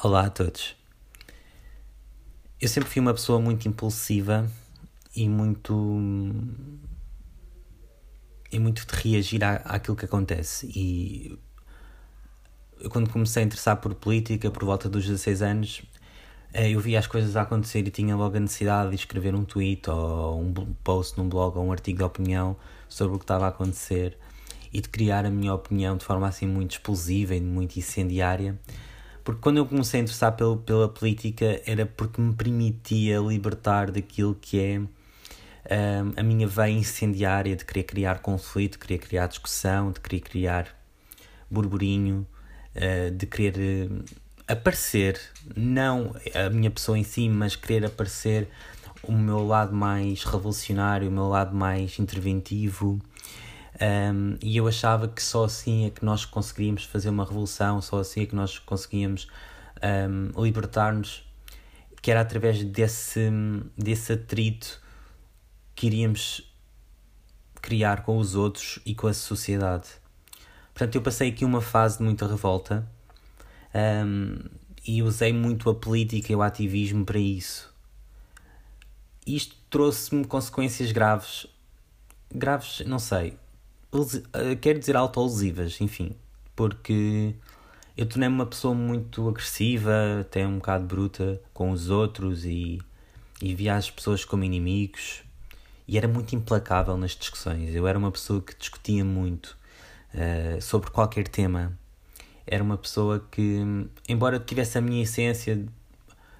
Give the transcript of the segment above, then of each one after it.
Olá a todos. Eu sempre fui uma pessoa muito impulsiva e muito. e muito de reagir à, àquilo que acontece. E eu, quando comecei a interessar por política, por volta dos 16 anos, eh, eu via as coisas a acontecer e tinha logo a necessidade de escrever um tweet ou um post num blog ou um artigo de opinião sobre o que estava a acontecer e de criar a minha opinião de forma assim muito explosiva e muito incendiária porque quando eu comecei a interessar pelo, pela política era porque me permitia libertar daquilo que é um, a minha veia incendiária de querer criar conflito, de querer criar discussão, de querer criar burburinho, uh, de querer uh, aparecer, não a minha pessoa em si, mas querer aparecer o meu lado mais revolucionário, o meu lado mais interventivo, um, e eu achava que só assim é que nós conseguiríamos fazer uma revolução, só assim é que nós conseguíamos um, libertar-nos, que era através desse, desse atrito que iríamos criar com os outros e com a sociedade. Portanto, eu passei aqui uma fase de muita revolta um, e usei muito a política e o ativismo para isso. Isto trouxe-me consequências graves. Graves, não sei quero dizer autoalusivas, enfim, porque eu tornei-me uma pessoa muito agressiva, até um bocado bruta com os outros e, e via as pessoas como inimigos e era muito implacável nas discussões. Eu era uma pessoa que discutia muito uh, sobre qualquer tema. Era uma pessoa que, embora tivesse a minha essência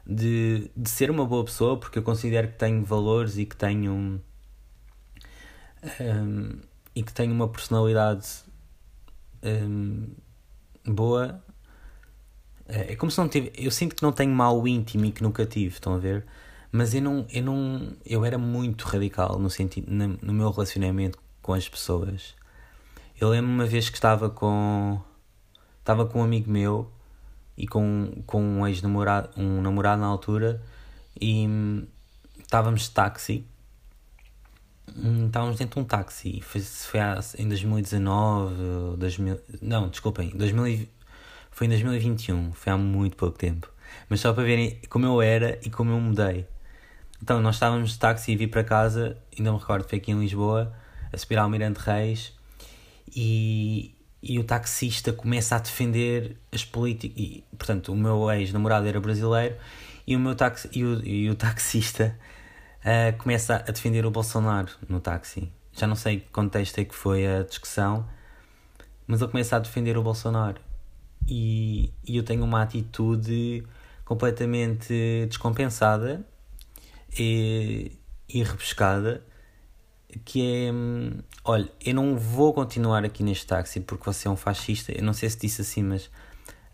de, de ser uma boa pessoa, porque eu considero que tenho valores e que tenho. Um, um, e que tem uma personalidade um, boa. É, é como se não tive. Eu sinto que não tenho mal íntimo e que nunca tive, estão a ver? Mas eu não. Eu, não, eu era muito radical no, sentido, no, meu relacionamento com as pessoas. Eu lembro uma vez que estava com. Estava com um amigo meu e com, com um ex-namorado, um namorado na altura, e hum, estávamos de táxi estávamos dentro de um táxi. Foi, foi em 2019, 2000, não, desculpem, 2000, foi em 2021, foi há muito pouco tempo. Mas só para verem como eu era e como eu mudei. Então, nós estávamos de táxi e vi para casa, ainda me recordo, foi aqui em Lisboa, a subir ao Almirante Reis, e, e o taxista começa a defender as políticas. Portanto, o meu ex-namorado era brasileiro, e o, meu taxi, e o, e o taxista uh, começa a defender o Bolsonaro no táxi. Já não sei que contexto é que foi a discussão, mas ele começa a defender o Bolsonaro. E, e eu tenho uma atitude completamente descompensada e, e rebuscada que é olha, eu não vou continuar aqui neste táxi porque você é um fascista, eu não sei se disse assim, mas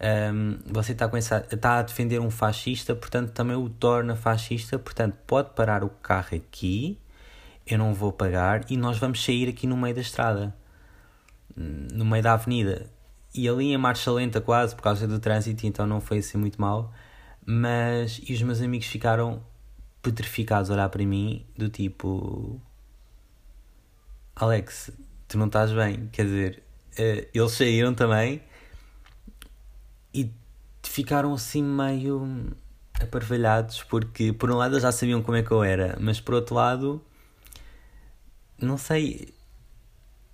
um, você está a, está a defender um fascista, portanto também o torna fascista, portanto pode parar o carro aqui, eu não vou pagar e nós vamos sair aqui no meio da estrada, no meio da avenida. E ali em marcha lenta quase por causa do trânsito, então não foi assim muito mal. Mas e os meus amigos ficaram petrificados a olhar para mim, do tipo Alex, tu não estás bem, quer dizer, uh, eles saíram também ficaram assim meio aparvalhados porque por um lado já sabiam como é que eu era, mas por outro lado não sei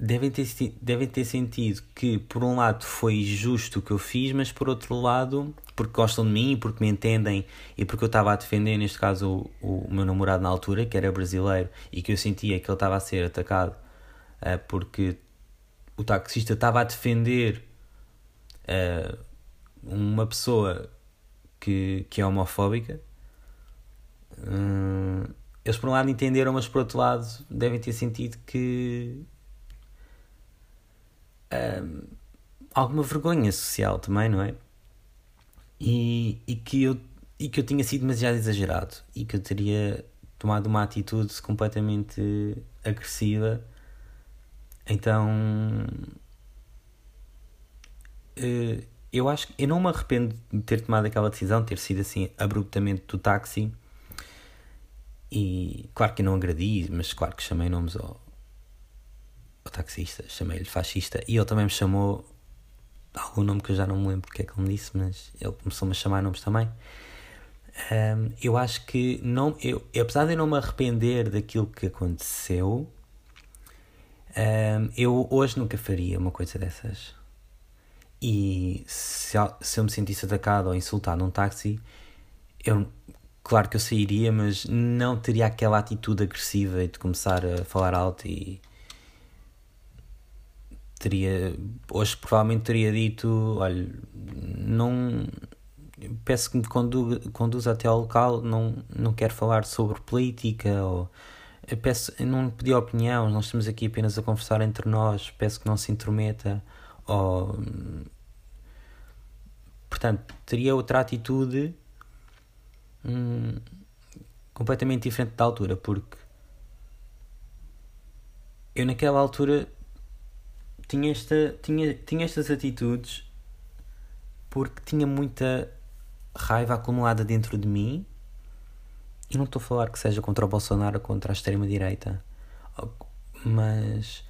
devem ter, devem ter sentido que por um lado foi justo o que eu fiz, mas por outro lado, porque gostam de mim, porque me entendem e porque eu estava a defender, neste caso, o, o meu namorado na altura, que era brasileiro, e que eu sentia que ele estava a ser atacado uh, porque o taxista estava a defender uh, uma pessoa que, que é homofóbica. Hum, eles por um lado entenderam, mas por outro lado devem ter sentido que hum, alguma vergonha social também, não é? E, e, que eu, e que eu tinha sido demasiado exagerado e que eu teria tomado uma atitude completamente agressiva. Então uh, eu acho que eu não me arrependo de ter tomado aquela decisão, ter sido assim abruptamente do táxi. E claro que eu não agradi, mas claro que chamei nomes ao, ao taxista, chamei-lhe fascista e ele também me chamou algum nome que eu já não me lembro porque é que ele me disse, mas ele começou-me a chamar nomes também. Um, eu acho que não, eu, apesar de eu não me arrepender daquilo que aconteceu, um, eu hoje nunca faria uma coisa dessas. E se, se eu me sentisse atacado ou insultado num táxi, eu, claro que eu sairia, mas não teria aquela atitude agressiva de começar a falar alto e teria hoje provavelmente teria dito olha não peço que me conduza, conduza até ao local não não quero falar sobre política ou peço não pedi opinião nós estamos aqui apenas a conversar entre nós peço que não se intrometa ou portanto teria outra atitude hum, completamente diferente da altura porque eu naquela altura tinha, esta, tinha, tinha estas atitudes porque tinha muita raiva acumulada dentro de mim. E não estou a falar que seja contra o Bolsonaro ou contra a extrema-direita, mas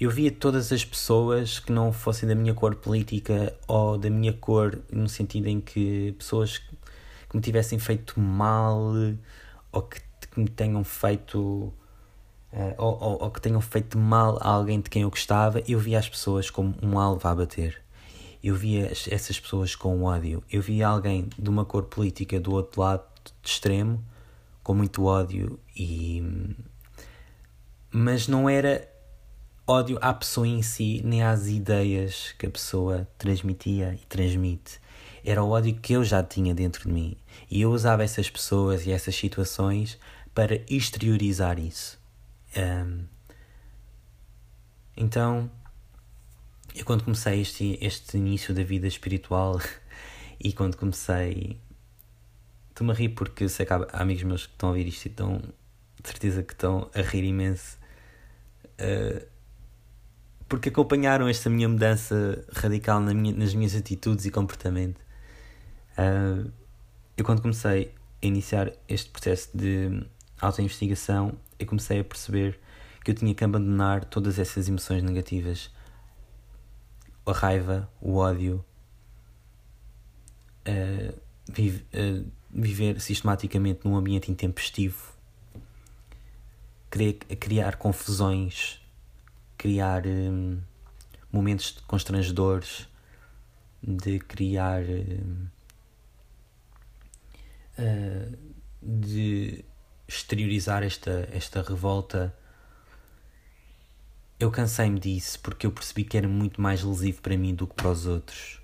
eu via todas as pessoas que não fossem da minha cor política ou da minha cor, no sentido em que pessoas que me tivessem feito mal ou que, que me tenham feito uh, ou, ou, ou, que tenham feito mal a alguém de quem eu gostava, eu via as pessoas como um alvo a bater. Eu via essas pessoas com ódio. Eu via alguém de uma cor política do outro lado de extremo com muito ódio e mas não era ódio à pessoa em si, nem às ideias que a pessoa transmitia e transmite. Era o ódio que eu já tinha dentro de mim. E eu usava essas pessoas e essas situações para exteriorizar isso. Um, então, eu quando comecei este, este início da vida espiritual e quando comecei. Estou-me a rir porque sei que há amigos meus que estão a ouvir isto e estão. de certeza que estão a rir imenso. Uh, porque acompanharam esta minha mudança radical na minha, nas minhas atitudes e comportamento. Uh, eu, quando comecei a iniciar este processo de autoinvestigação, eu comecei a perceber que eu tinha que abandonar todas essas emoções negativas. A raiva, o ódio, uh, vive, uh, viver sistematicamente num ambiente intempestivo, criar, criar confusões, criar um, momentos constrangedores, de criar. Uh, de exteriorizar esta, esta revolta, eu cansei-me disso porque eu percebi que era muito mais lesivo para mim do que para os outros.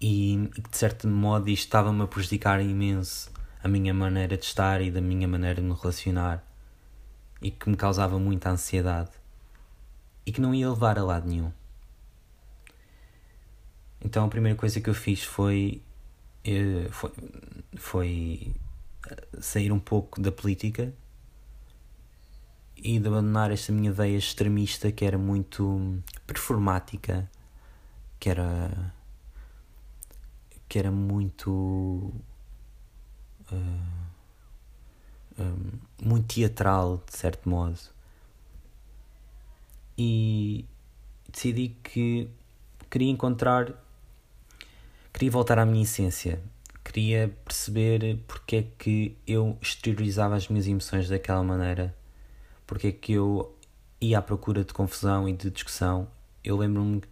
E, e de certo modo isto estava-me a prejudicar imenso a minha maneira de estar e da minha maneira de me relacionar e que me causava muita ansiedade e que não ia levar a lado nenhum. Então a primeira coisa que eu fiz foi, eh, foi, foi sair um pouco da política e de abandonar esta minha veia extremista que era muito performática, que era que era muito uh, um, muito teatral de certo modo e decidi que queria encontrar queria voltar à minha essência queria perceber porque é que eu exteriorizava as minhas emoções daquela maneira, porque é que eu ia à procura de confusão e de discussão. Eu lembro-me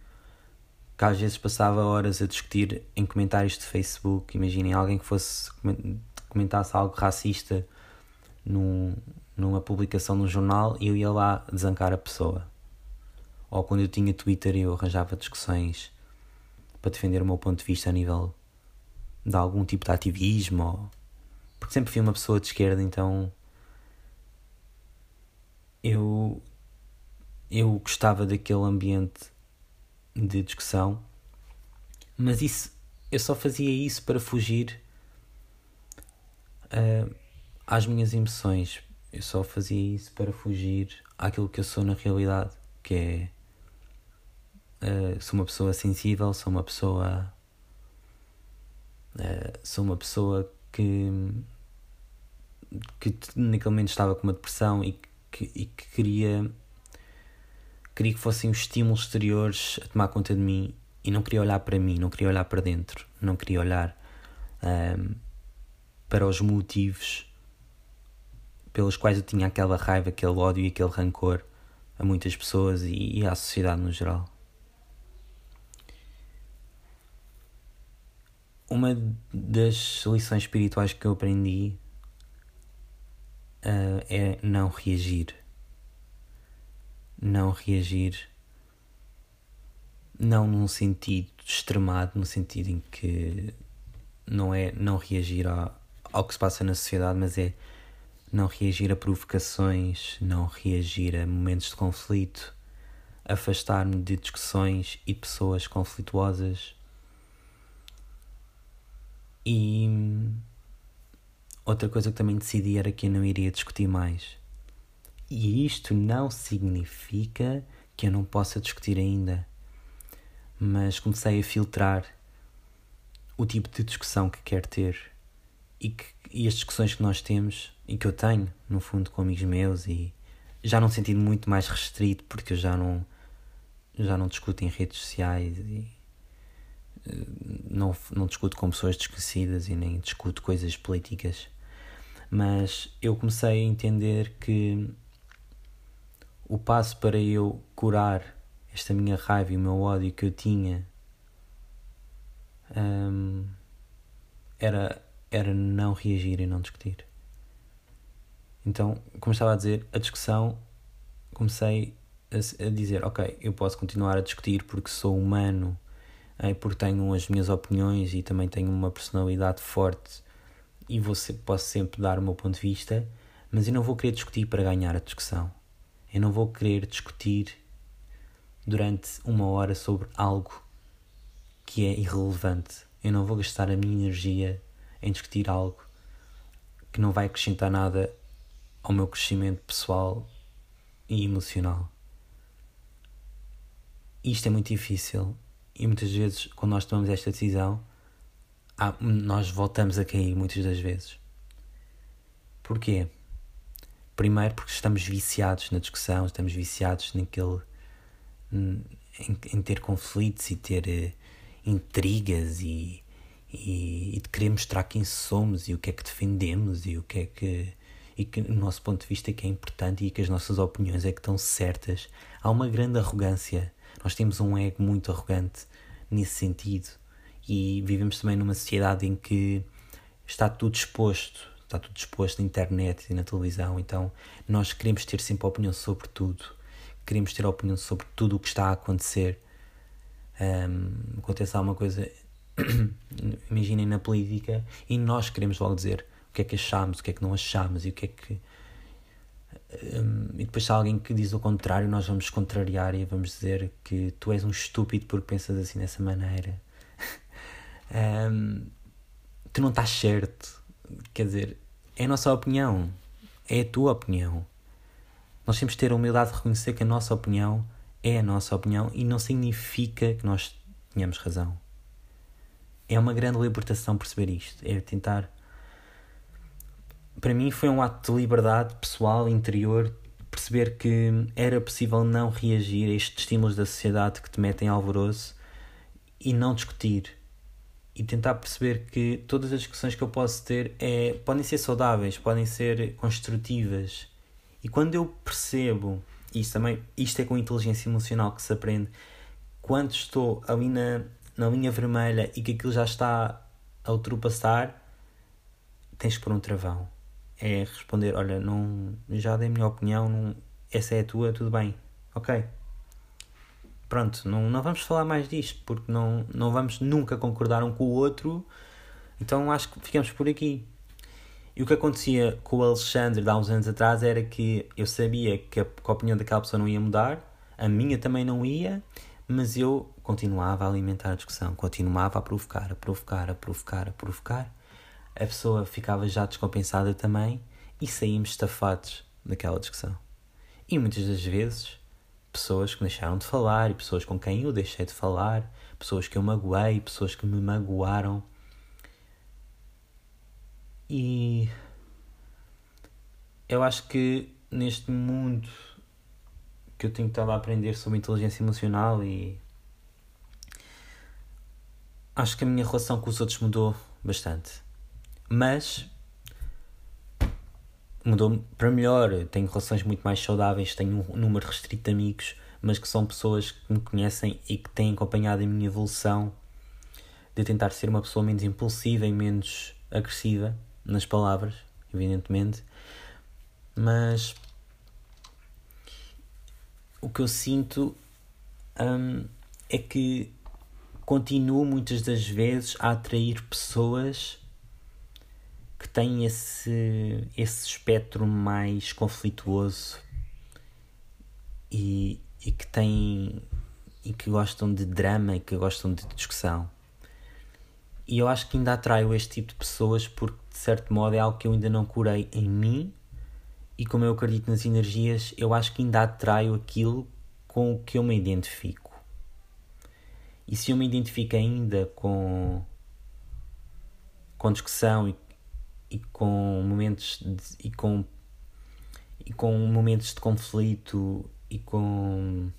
que às vezes passava horas a discutir em comentários de Facebook. Imaginem alguém que fosse comentasse algo racista num, numa publicação num jornal e eu ia lá desancar a pessoa. Ou quando eu tinha Twitter eu arranjava discussões para defender o meu ponto de vista a nível de algum tipo de ativismo, ou... porque sempre fui uma pessoa de esquerda, então eu eu gostava daquele ambiente de discussão, mas isso eu só fazia isso para fugir uh, às minhas emoções. Eu só fazia isso para fugir àquilo que eu sou na realidade, que é uh, sou uma pessoa sensível, sou uma pessoa Uh, sou uma pessoa que, que naquele momento estava com uma depressão e que, e que queria, queria que fossem os estímulos exteriores a tomar conta de mim e não queria olhar para mim, não queria olhar para dentro, não queria olhar um, para os motivos pelos quais eu tinha aquela raiva, aquele ódio e aquele rancor a muitas pessoas e, e à sociedade no geral. Uma das lições espirituais que eu aprendi uh, é não reagir. Não reagir não num sentido extremado, no sentido em que não é não reagir ao, ao que se passa na sociedade, mas é não reagir a provocações, não reagir a momentos de conflito, afastar-me de discussões e pessoas conflituosas. E outra coisa que também decidi era que eu não iria discutir mais. E isto não significa que eu não possa discutir ainda mas comecei a filtrar o tipo de discussão que quero ter e, que, e as discussões que nós temos e que eu tenho, no fundo, com amigos meus e já não sentido muito mais restrito porque eu já não já não discuto em redes sociais e não, não discuto com pessoas desconhecidas e nem discuto coisas políticas mas eu comecei a entender que o passo para eu curar esta minha raiva e o meu ódio que eu tinha um, era, era não reagir e não discutir. Então, como estava a dizer, a discussão comecei a, a dizer: Ok, eu posso continuar a discutir porque sou humano, porque tenho as minhas opiniões e também tenho uma personalidade forte e vou, posso sempre dar o meu ponto de vista, mas eu não vou querer discutir para ganhar a discussão. Eu não vou querer discutir durante uma hora sobre algo que é irrelevante. Eu não vou gastar a minha energia em discutir algo que não vai acrescentar nada ao meu crescimento pessoal e emocional. Isto é muito difícil e muitas vezes, quando nós tomamos esta decisão, nós voltamos a cair muitas das vezes. Porquê? Primeiro, porque estamos viciados na discussão, estamos viciados naquele em, em ter conflitos e ter uh, intrigas e, e, e, de querer mostrar quem somos e o que é que defendemos e o que é que e que o nosso ponto de vista é que é importante e que as nossas opiniões é que estão certas. Há uma grande arrogância. Nós temos um ego muito arrogante nesse sentido e vivemos também numa sociedade em que está tudo exposto, está tudo exposto na internet e na televisão, então nós queremos ter sempre opinião sobre tudo queremos ter opinião sobre tudo o que está a acontecer. Um, acontece alguma coisa, imaginem na política, e nós queremos logo dizer o que é que achamos, o que é que não achamos e o que é que. Um, e depois, há alguém que diz o contrário, nós vamos contrariar e vamos dizer que tu és um estúpido porque pensas assim dessa maneira. um, tu não estás certo. Quer dizer, é a nossa opinião, é a tua opinião. Nós temos de ter a humildade de reconhecer que a nossa opinião é a nossa opinião e não significa que nós tenhamos razão. É uma grande libertação perceber isto. É tentar. Para mim, foi um ato de liberdade pessoal, interior, perceber que era possível não reagir a estes estímulos da sociedade que te metem alvoroço e não discutir. E tentar perceber que todas as discussões que eu posso ter é, podem ser saudáveis, podem ser construtivas e quando eu percebo, isto também, isto é com inteligência emocional que se aprende, quando estou ali na, na linha vermelha e que aquilo já está a ultrapassar, tens que pôr um travão. É responder, olha, não, já dei a minha opinião, não, essa é a tua, tudo bem, ok. Pronto, não, não vamos falar mais disto, porque não, não vamos nunca concordar um com o outro, então acho que ficamos por aqui. E o que acontecia com o Alexandre de há uns anos atrás era que eu sabia que a, que a opinião daquela pessoa não ia mudar, a minha também não ia, mas eu continuava a alimentar a discussão, continuava a provocar, a provocar, a provocar, a provocar. A pessoa ficava já descompensada também e saímos estafados daquela discussão. E muitas das vezes, pessoas que deixaram de falar e pessoas com quem eu deixei de falar, pessoas que eu magoei, pessoas que me magoaram e eu acho que neste mundo que eu tenho estado a aprender sobre inteligência emocional e acho que a minha relação com os outros mudou bastante. Mas mudou para melhor. Tenho relações muito mais saudáveis, tenho um número restrito de amigos, mas que são pessoas que me conhecem e que têm acompanhado a minha evolução de tentar ser uma pessoa menos impulsiva e menos agressiva nas palavras, evidentemente. Mas o que eu sinto hum, é que continuo muitas das vezes a atrair pessoas que têm esse, esse espectro mais conflituoso e, e que têm e que gostam de drama e que gostam de discussão. E eu acho que ainda atraio este tipo de pessoas porque, de certo modo, é algo que eu ainda não curei em mim. E como eu acredito nas energias, eu acho que ainda atraio aquilo com o que eu me identifico. E se eu me identifico ainda com, com discussão e e com momentos de, e com e com momentos de conflito e com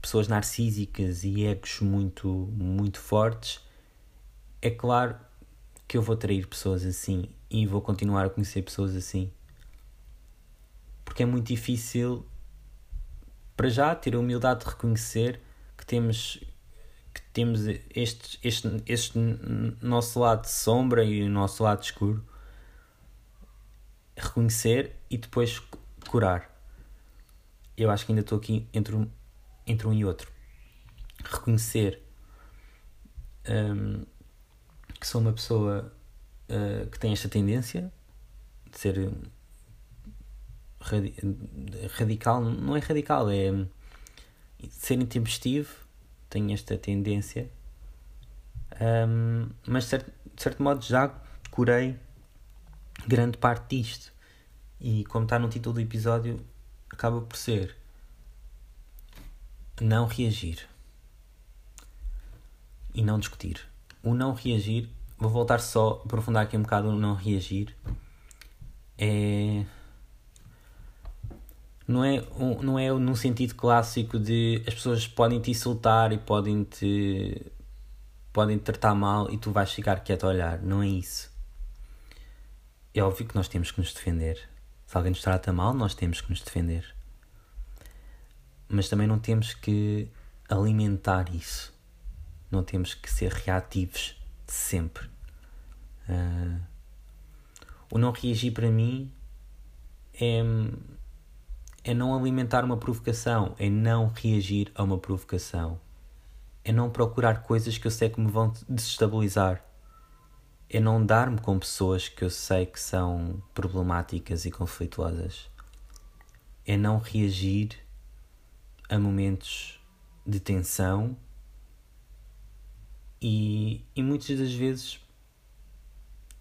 pessoas narcísicas e egos muito muito fortes é claro que eu vou atrair pessoas assim e vou continuar a conhecer pessoas assim. Porque é muito difícil para já ter a humildade de reconhecer que temos temos este, este, este nosso lado de sombra e o nosso lado escuro, reconhecer e depois curar. Eu acho que ainda estou aqui entre um, entre um e outro. Reconhecer um, que sou uma pessoa uh, que tem esta tendência de ser radical, não é radical, é de ser intempestivo tenho esta tendência. Um, mas de certo, de certo modo já curei grande parte disto. E como está no título do episódio, acaba por ser não reagir e não discutir. O não reagir, vou voltar só, aprofundar aqui um bocado o não reagir, é não é, um, não é num sentido clássico de as pessoas podem te insultar e podem te podem te tratar mal e tu vais ficar quieto a olhar. Não é isso. É óbvio que nós temos que nos defender. Se alguém nos trata mal, nós temos que nos defender. Mas também não temos que alimentar isso. Não temos que ser reativos sempre. Uh, o não reagir para mim é é não alimentar uma provocação, é não reagir a uma provocação, é não procurar coisas que eu sei que me vão desestabilizar, é não dar-me com pessoas que eu sei que são problemáticas e conflituosas, é não reagir a momentos de tensão e, e muitas das vezes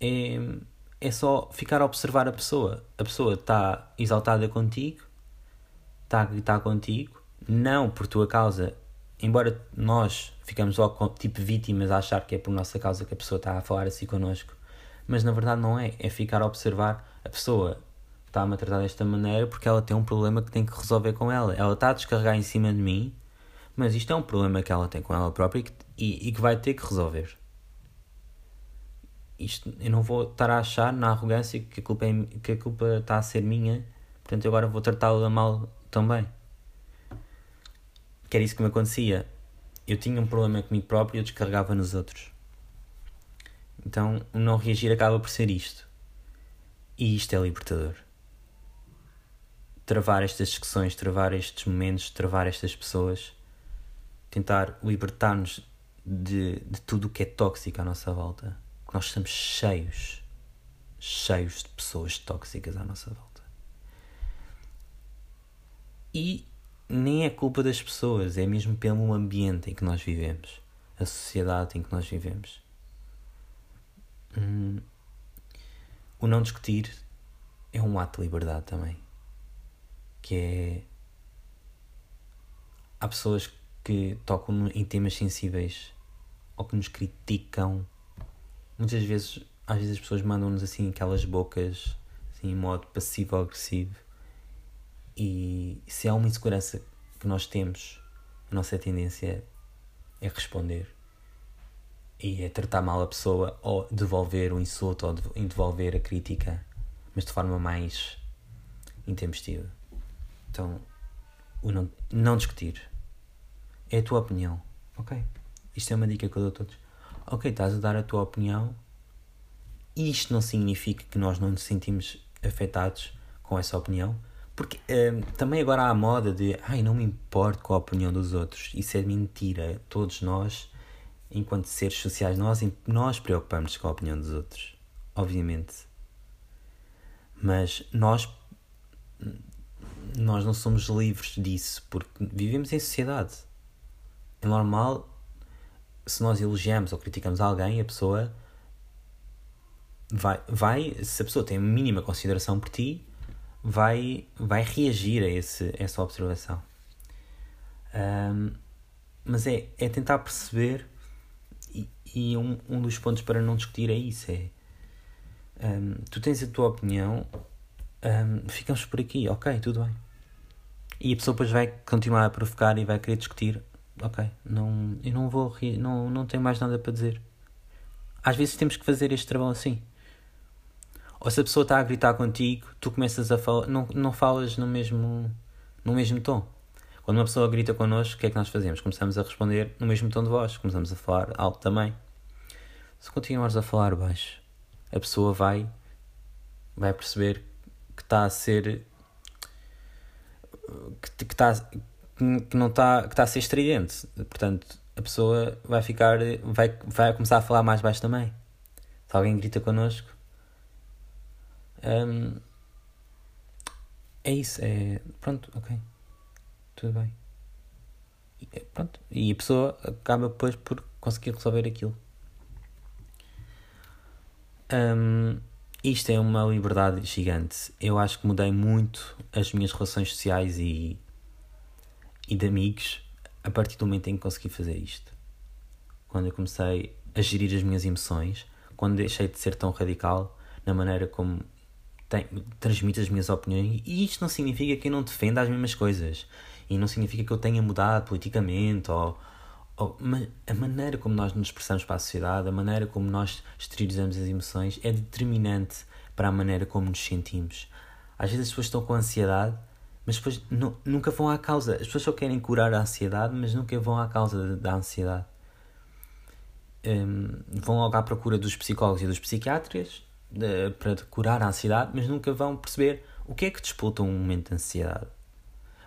é, é só ficar a observar a pessoa. A pessoa está exaltada contigo está contigo, não por tua causa, embora nós ficamos logo tipo vítimas a achar que é por nossa causa que a pessoa está a falar assim connosco, mas na verdade não é, é ficar a observar a pessoa está-me a tratar desta maneira porque ela tem um problema que tem que resolver com ela. Ela está a descarregar em cima de mim, mas isto é um problema que ela tem com ela própria e que, e, e que vai ter que resolver. Isto, eu não vou estar a achar na arrogância que a culpa, é, que a culpa está a ser minha, portanto eu agora vou tratá-la mal também. Que era isso que me acontecia. Eu tinha um problema comigo próprio e eu descarregava nos outros. Então, o não reagir acaba por ser isto. E isto é libertador. Travar estas discussões, travar estes momentos, travar estas pessoas, tentar libertar-nos de, de tudo o que é tóxico à nossa volta. Que nós estamos cheios, cheios de pessoas tóxicas à nossa volta. E nem é culpa das pessoas, é mesmo pelo ambiente em que nós vivemos, a sociedade em que nós vivemos. Hum, o não discutir é um ato de liberdade também. Que é. Há pessoas que tocam em temas sensíveis ou que nos criticam. Muitas vezes, às vezes as pessoas mandam-nos assim aquelas bocas assim, em modo passivo-agressivo e se há uma insegurança que nós temos, a nossa tendência é responder e é tratar mal a pessoa ou devolver o insulto ou devolver a crítica, mas de forma mais intempestiva. Então, o não, não discutir. É a tua opinião. Ok. Isto é uma dica que eu dou a todos. Ok, estás a dar a tua opinião e isto não significa que nós não nos sentimos afetados com essa opinião. Porque um, também agora há a moda de ai, não me importo com a opinião dos outros. Isso é mentira. Todos nós enquanto seres sociais, nós, nós preocupamos com a opinião dos outros, obviamente. Mas nós, nós não somos livres disso, porque vivemos em sociedade. É normal, se nós elogiamos ou criticamos alguém, a pessoa vai, vai se a pessoa tem a mínima consideração por ti, vai, vai reagir a esse, essa observação. Um, mas é, é tentar perceber e um, um dos pontos para não discutir é isso: é um, tu tens a tua opinião, ficamos por aqui, ok, tudo bem. E a pessoa depois vai continuar a provocar e vai querer discutir, ok, não, eu não vou não, não tenho mais nada para dizer. Às vezes temos que fazer este trabalho assim. Ou se a pessoa está a gritar contigo, tu começas a falar, não, não falas no mesmo, no mesmo tom. Quando uma pessoa grita connosco, o que é que nós fazemos? Começamos a responder no mesmo tom de voz, começamos a falar alto também. Se continuares a falar baixo, a pessoa vai, vai perceber que está a ser. que, que, está, que não está, que está a ser estridente. Portanto, a pessoa vai ficar. vai, vai começar a falar mais baixo também. Se alguém grita connosco. Hum, é isso, é. Pronto, ok tudo bem. E, eh, pronto. E a pessoa acaba depois por conseguir resolver aquilo. Um, isto é uma liberdade gigante. Eu acho que mudei muito as minhas relações sociais e, e de amigos a partir do momento em que consegui fazer isto. Quando eu comecei a gerir as minhas emoções, quando deixei de ser tão radical na maneira como tenho, transmito as minhas opiniões. E isto não significa que eu não defenda as mesmas coisas. E não significa que eu tenha mudado politicamente ou, ou a maneira como nós nos expressamos para a sociedade, a maneira como nós exteriorizamos as emoções é determinante para a maneira como nos sentimos. Às vezes as pessoas estão com ansiedade, mas depois nunca vão à causa. As pessoas só querem curar a ansiedade, mas nunca vão à causa da ansiedade. Um, vão logo à procura dos psicólogos e dos psiquiatras de, para curar a ansiedade, mas nunca vão perceber o que é que disputa um momento de ansiedade.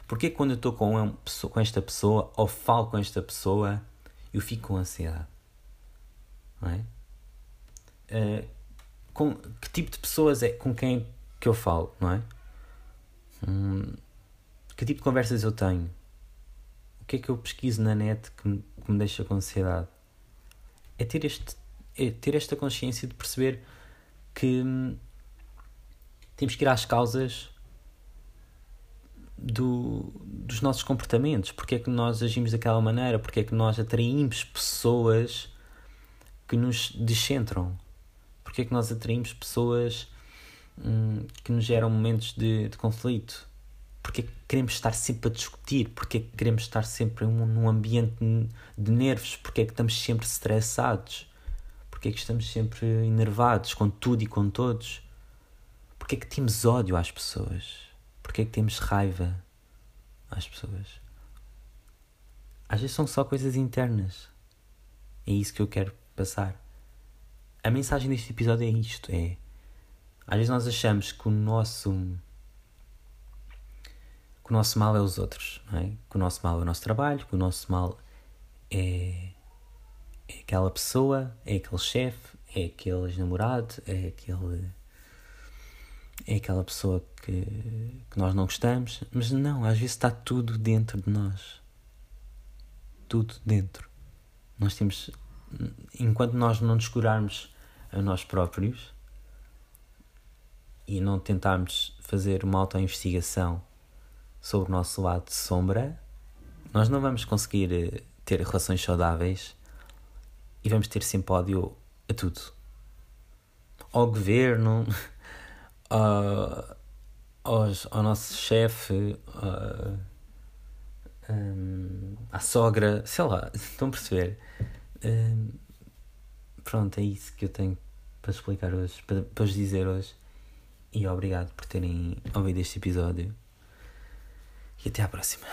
Porque quando eu estou com, com esta pessoa ou falo com esta pessoa, eu fico com ansiedade? Não é? Uh, com que tipo de pessoas é com quem que eu falo, não é? Hum, que tipo de conversas eu tenho? O que é que eu pesquiso na net que me, que me deixa com ansiedade? É ter, este, é ter esta consciência de perceber que hum, temos que ir às causas do, dos nossos comportamentos, porque é que nós agimos daquela maneira, porque é que nós atraímos pessoas que nos descentram, porque é que nós atraímos pessoas hum, que nos geram momentos de, de conflito, porque é que queremos estar sempre a discutir, porque é que queremos estar sempre num ambiente de nervos, porque é que estamos sempre estressados, porque é que estamos sempre enervados com tudo e com todos, porque é que temos ódio às pessoas porque é que temos raiva às pessoas? Às vezes são só coisas internas. É isso que eu quero passar. A mensagem deste episódio é isto: é. Às vezes nós achamos que o nosso. que o nosso mal é os outros, não é? Que o nosso mal é o nosso trabalho, que o nosso mal é. Aquela pessoa, é aquele chefe, é aquele namorado, é aquele é aquela pessoa que, que nós não gostamos, mas não, às vezes está tudo dentro de nós. Tudo dentro. Nós temos, enquanto nós não nos curarmos a nós próprios e não tentarmos fazer uma auto-investigação sobre o nosso lado de sombra, nós não vamos conseguir eh, ter relações saudáveis e vamos ter sempre ódio a tudo. Ao governo, uh, aos, ao nosso chefe, uh, um, à sogra, sei lá, estão a perceber? Um, pronto, é isso que eu tenho para explicar hoje, para, para vos dizer hoje. E obrigado por terem ouvido este episódio. E até à próxima.